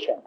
patient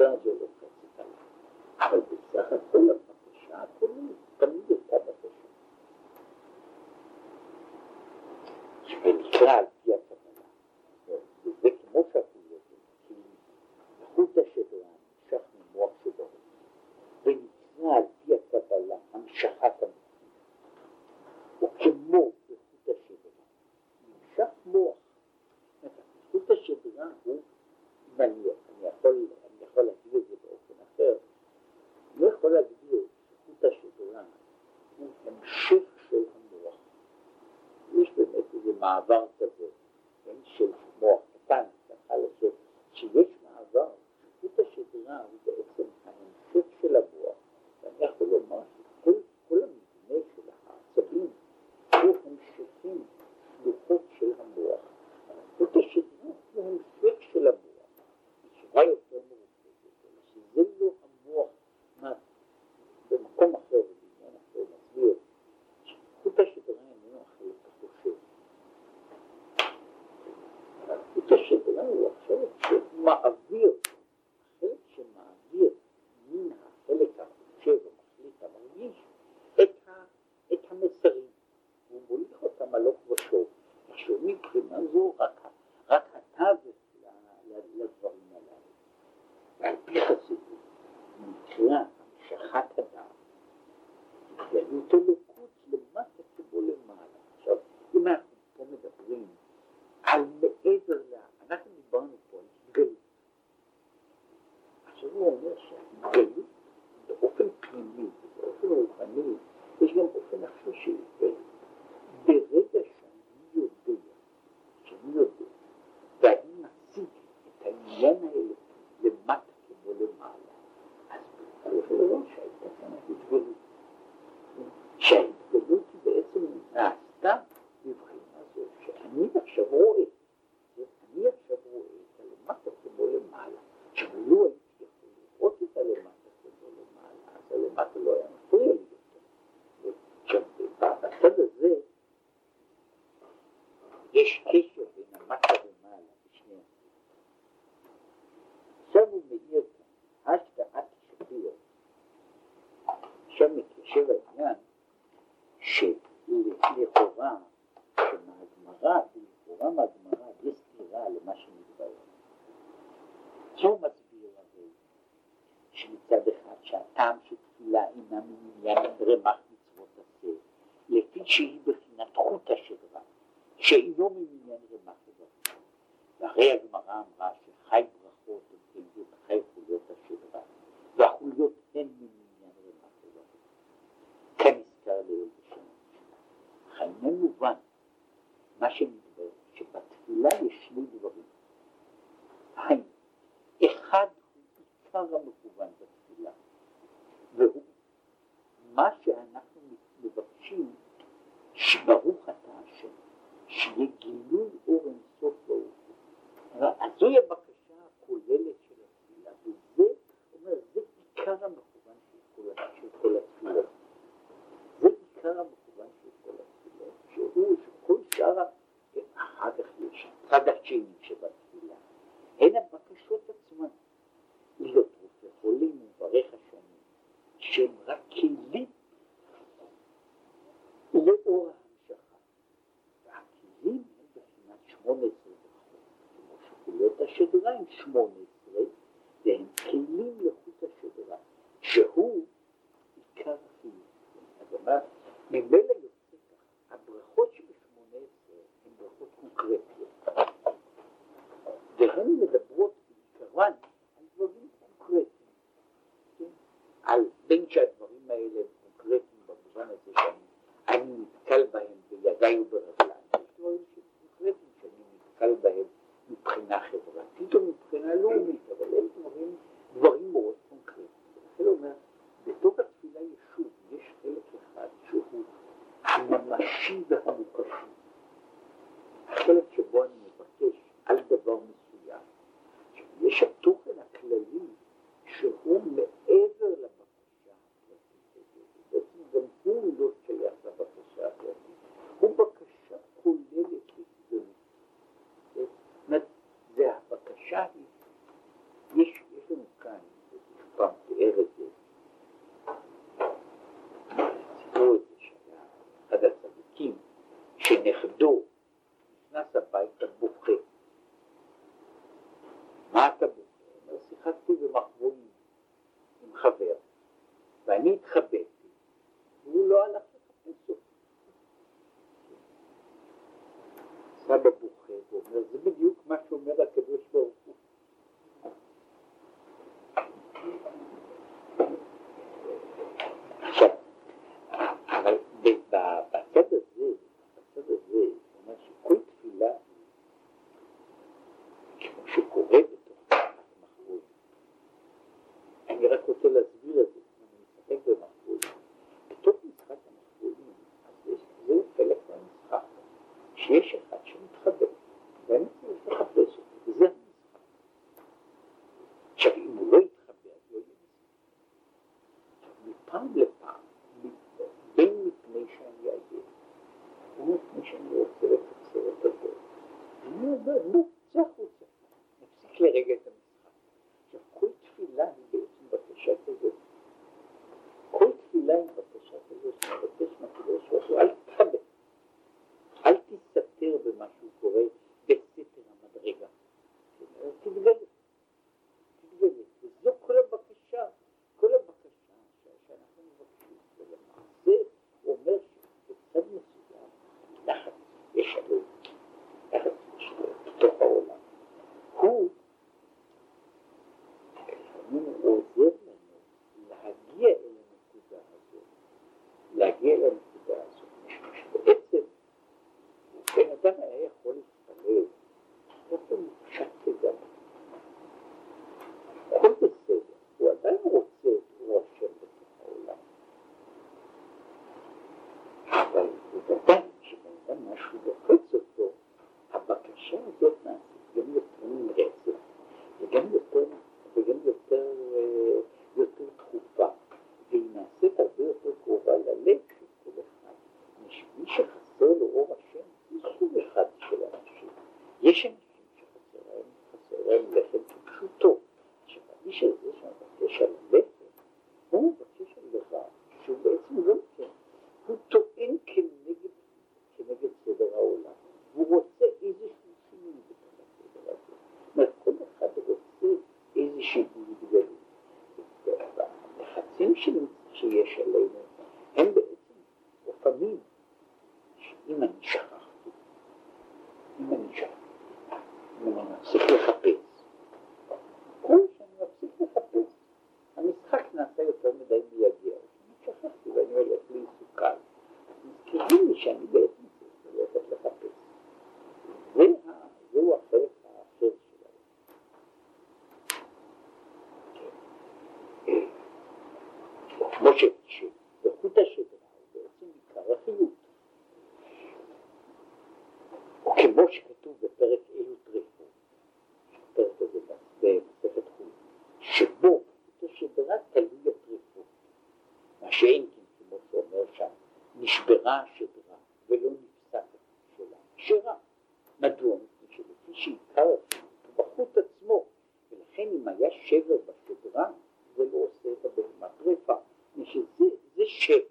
男女あるん、そ הכלל, שחט הדם, אותו לוקות למטה כמו למעלה. עכשיו, אם אנחנו פה מדברים על מעבר ל... אנחנו דיברנו פה על התגלות. עכשיו הוא אומר שההתגלות באופן פנימי, באופן רוחני, יש גם אופן אחר של התגלות. ברגע שאני יודע, שאני יודע, ואני מציג את העניין morre איננו מובן מה שמדבר, שבתפילה יש שני דברים. היינו, אחד הוא עיקר המכוון בתפילה, והוא מה שאנחנו מבקשים, שברוך אתה השם, שיהיה גילוי אור אינסוף ברוך ‫אז זוהי הבקשה הכוללת של התפילה, וזה, אומר, זה עיקר המכוון של כל התפילה. זה עיקר המכוון. הוא כל שאר ה... אחר כך יש הצד השני שבתפילה, הן הבקשות עצמן. להיות רופא חולים וברך השנים, שהם רק כלים לאור ההמשכה. והכלים הם בחינת שמונה עשרה כמו שחוליות השדרה הם שמונה עשרה, והם כלים לחוט השדרה, שהוא עיקר החיוב. ממילא קונקרטיות. והן מדברות בעיקרן על דברים קונקרטיים, כן? על בין שהדברים האלה קונקרטיים במובן הזה שאני נתקל בהם בידיי וברגליי, יש דברים קונקרטיים שאני נתקל בהם מבחינה חברתית או מבחינה לאומית, אבל הם דברים, דברים מאוד קונקרטיים. לכן אומר, בתוך התפילה ישוב יש חלק אחד שהוא הממשי והמוקשי. quel che buoni perché al devono the residue פעם לפעם, בין מפני שאני עייף, ומפני שאני רוצה לקצר את הדור. אני אומר, נו, צא החוצה. נפסיק לרגע את המשחק. עכשיו, כל תפילה היא בעצם בקשה כזאת. כל תפילה היא בקשה כזאת, שמבקש 那你去，那么呢是不是？אם היה שבר בשדרה, זה לא עושה את הבהמה טריפה, שזה, זה שבר.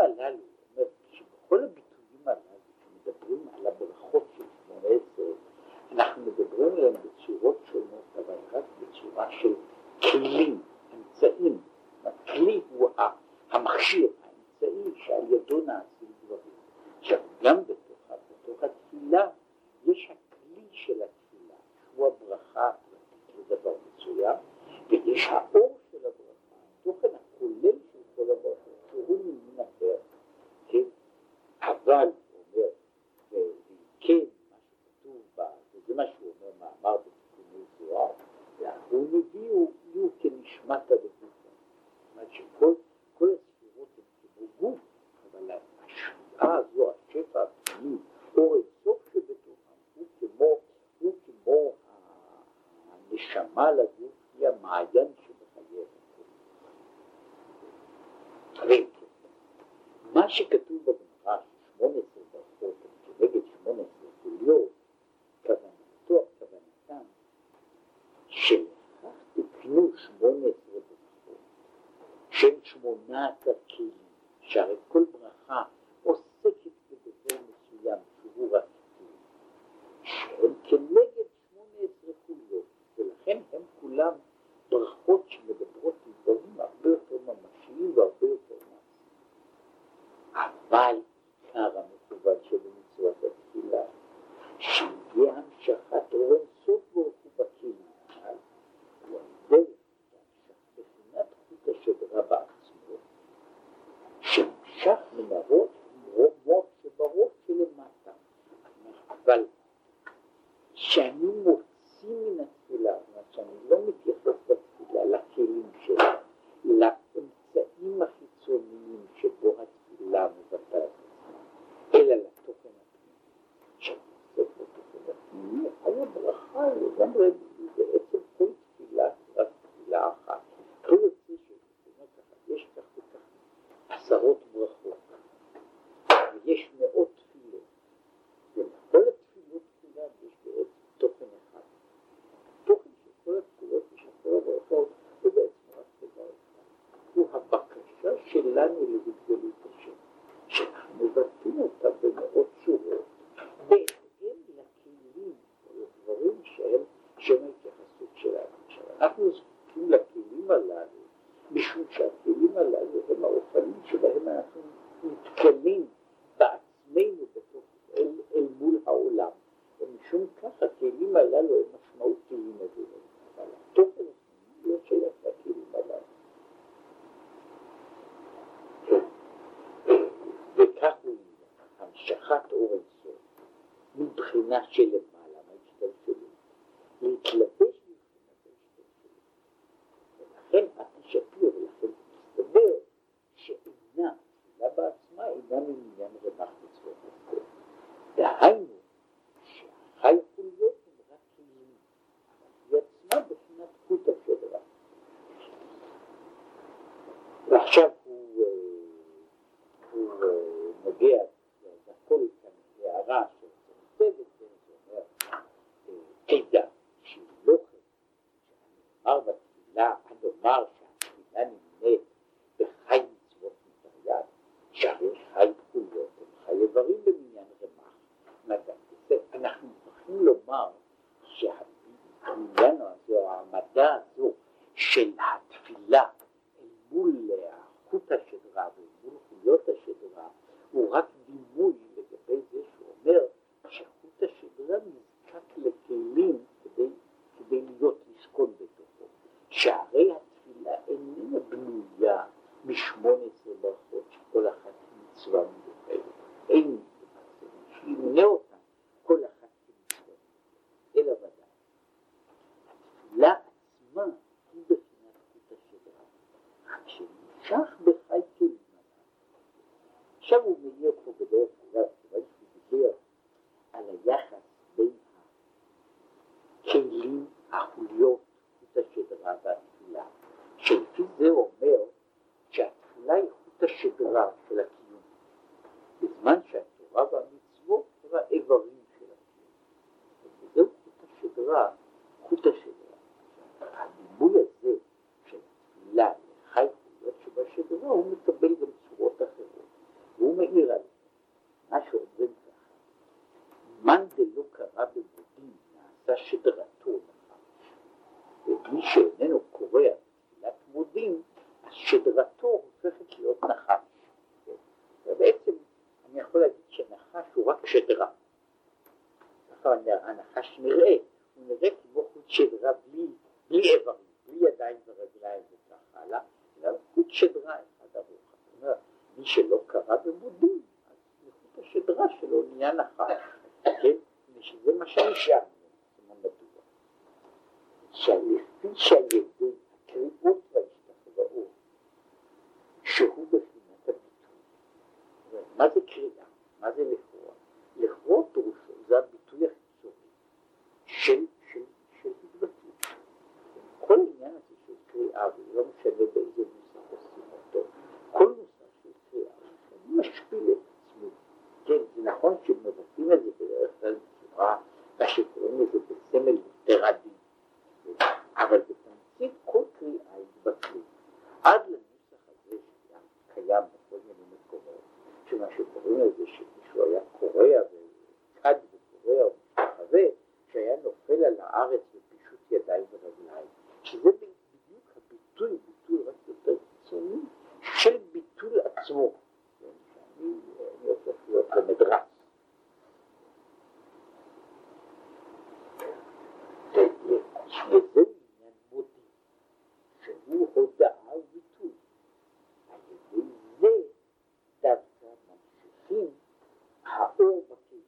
הכלים us הבקשה שלנו להתגלות השם, התפילה אל מול חוט השדרה ואל מול חוליות השדרה הוא רק דימוי לגבי זה שאומר שחוט השדרה נזקק לכלים כדי, כדי להיות נסכון בתוכו. שהרי התפילה איננה בנויה משמונה עשרה ברכות שכל אחת מצווה מיוחדת. אין, שימנה אותה עכשיו הוא מעיר פה בדרך אגב, כיוון שהוא דיבר על היחס בין הכלים, החוליות, חוט השדרה והתפילה, שלפי זה אומר שהתפילה היא חוט השדרה של הקיום, בזמן שהתורה והמצוות הם האיברים של הקיום. וזהו חוט השדרה, חוט השדרה. הדימוי הזה של התפילה לחי חוליות שבשדרה הוא מקבל גם צורות אחרות, והוא מאיר על זה. מה שאומרים ככה, מאן דלא קרא במודים נעשה שדרתו ומי שאיננו קורא תפילת מודים, אז שדרתו הופכת להיות נחש. ובעצם אני יכול להגיד שנחש הוא רק שדרה. ככה הנחש נראה, הוא נראה כמו חוט שדרה בלי, בלי איברים, בלי ידיים ורגליים וכך הלאה, אלא חוט שדרה אחד ארוך. מי שלא קרא במודים, אז מחוט השדרה שלו נהיה נחש, כן? שזה מה שנשאר ממנו, מדוע? שלפי שעל ידי הקריאות וההשתחוואות, שהוא בחינת הביטוי. מה זה קריאה? מה זה לכאורה? לכאורה פירושו זה הביטוי החיצוני של, התבטאות. כל העניין הזה של קריאה, ולא משנה באיזה נוסח עושים אותו, כל נוסח של קריאה, אני משפיל את עצמי. כן, זה נכון שמבטאים את זה בדרך כלל בצורה, מה שקוראים לזה בסמל עדין, אבל בתמצית כל קריאה היא התבטאות. עד לנוסח הזה שקיים בכל מיני מקומות, שמה שקוראים לזה שמישהו היה קורע וקד וקורע ומשתחווה, שהיה נופל על הארץ בפישוט ידיים ורגליים, שזה בדיוק הביטוי, ביטוי רק יותר קיצוני, של ביטול עצמו. שאני הופך להיות למדרס. וזה עניין מודי, שהוא הודעה וביטוי. על ידי זה דווקא ממשיכים האור בכלים,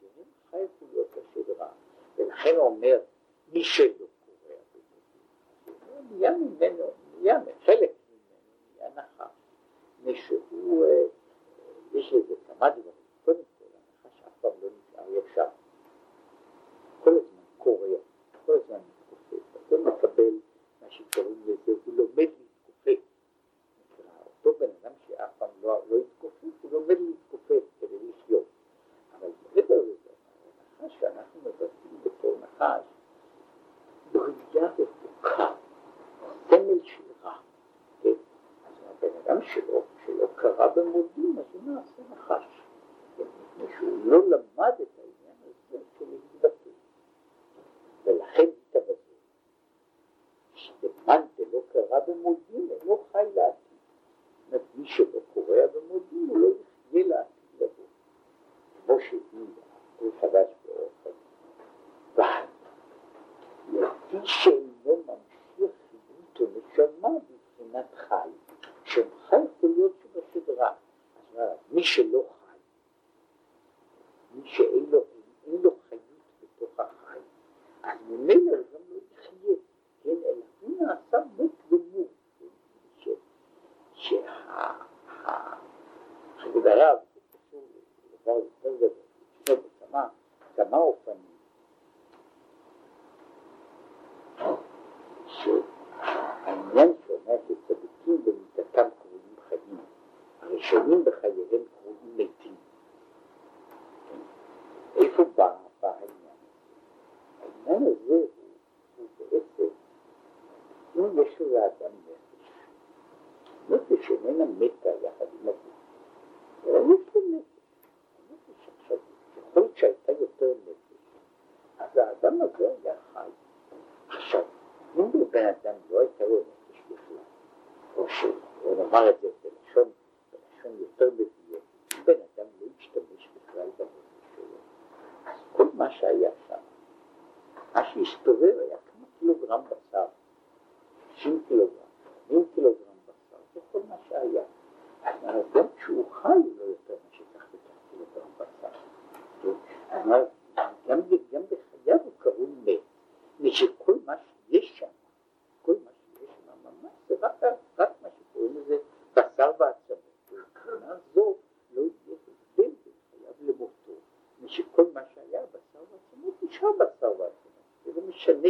שהם חי חוליות השדרה, ולכן הוא אומר, מי שלא קורא במודים, נהיה ממנו, נהיה חלק ממנו, נהיה נחש, משהוא, יש לזה כמה דברים, קודם כל, הנחש אף פעם לא נשאר ישר, כל הזמן קורא, כל הזמן מתכופף, הכל מקבל מה שקוראים לזה, הוא לומד להתכופף, נקרא, אותו בן אדם שאף פעם לא, לא התכופף, הוא לומד להתכופף כדי לחיות, אבל מעבר לזה, הנחש שאנחנו מבצעים בתור נחש, בריאה רחוקה, סמל של רע, כן? אז הבן אדם שלו, שלא קרא במודים, אז הוא נעשה נחש, כן? מפני שהוא לא למד את העניין הזה של התבטאות, ולכן התבטאות, שבמאן דלא קרא במודים, אינו חי לעתיד. זאת אומרת, מי שלא קורא במודים, הוא לא יחיה לעתיד לבוא. כמו שהיא, הוא חדש באופן. אבל, לפי שאינו ממשיך חיות או נשמה בבחינת חי, שהם חי חוליות שבשדרה. זאת אומרת, מי שלא חי, מי שאין לו, אין לו חיות בתוך החי, אז ממילא הוא גם לא יחיה, כן, אלא הוא נעשה מת גמור, שההגדרה, זה קשור לדבר יותר גדול, יש בכמה, כמה אופנים, שהעניין שאומר שצדיקים במיתתם קרויים חיים, הראשונים בחייהם קרויים מתים. איפה בא, בא העניין הזה? העניין הזה הוא, הוא בעצם, אם יש לאדם נפש, נפש איננה מתה יחד עם הגוף, אלא יש לו נפש. הנפש עכשיו, ככל שהייתה יותר נפש, אז האדם הזה היה חי. עכשיו, אם לבן אדם לא הייתה לו נפש בכלל, או שנאמר את זה בלשון, בלשון יותר מדויק, אם בן אדם לא השתמש בכלל בנפש שלו, אז כל מה שהיה שם, מה שהסתובב היה כמה קילוגרם בשר, 60 קילוגרם, 80 קילוגרם בכל מה שהיה. אבל גם כשהוא חי לא יותר משכך וכך כלתו הבשר. גם, גם בחייו הוא קרוי מת, ושכל מה שיש שם, כל מה שיש שם ממש זה רק, רק מה שקוראים לזה בשר ועצמות. מבחינה זו לא יהיה הבדל בין חייו למותו, משכל מה שהיה בשר ועצמות ‫נשאר בשר ועצמות, זה לא משנה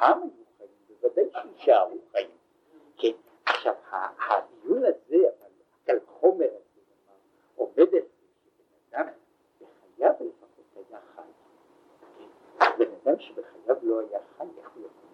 פעם היו חיים, בוודאי שישארו חיים. כן, עכשיו הדיון הזה, אבל על חומר הזה, עומד על זה שבן אדם בחייו לפחות היה חי. כן, בן אדם שבחייו לא היה חי, איך הוא יכול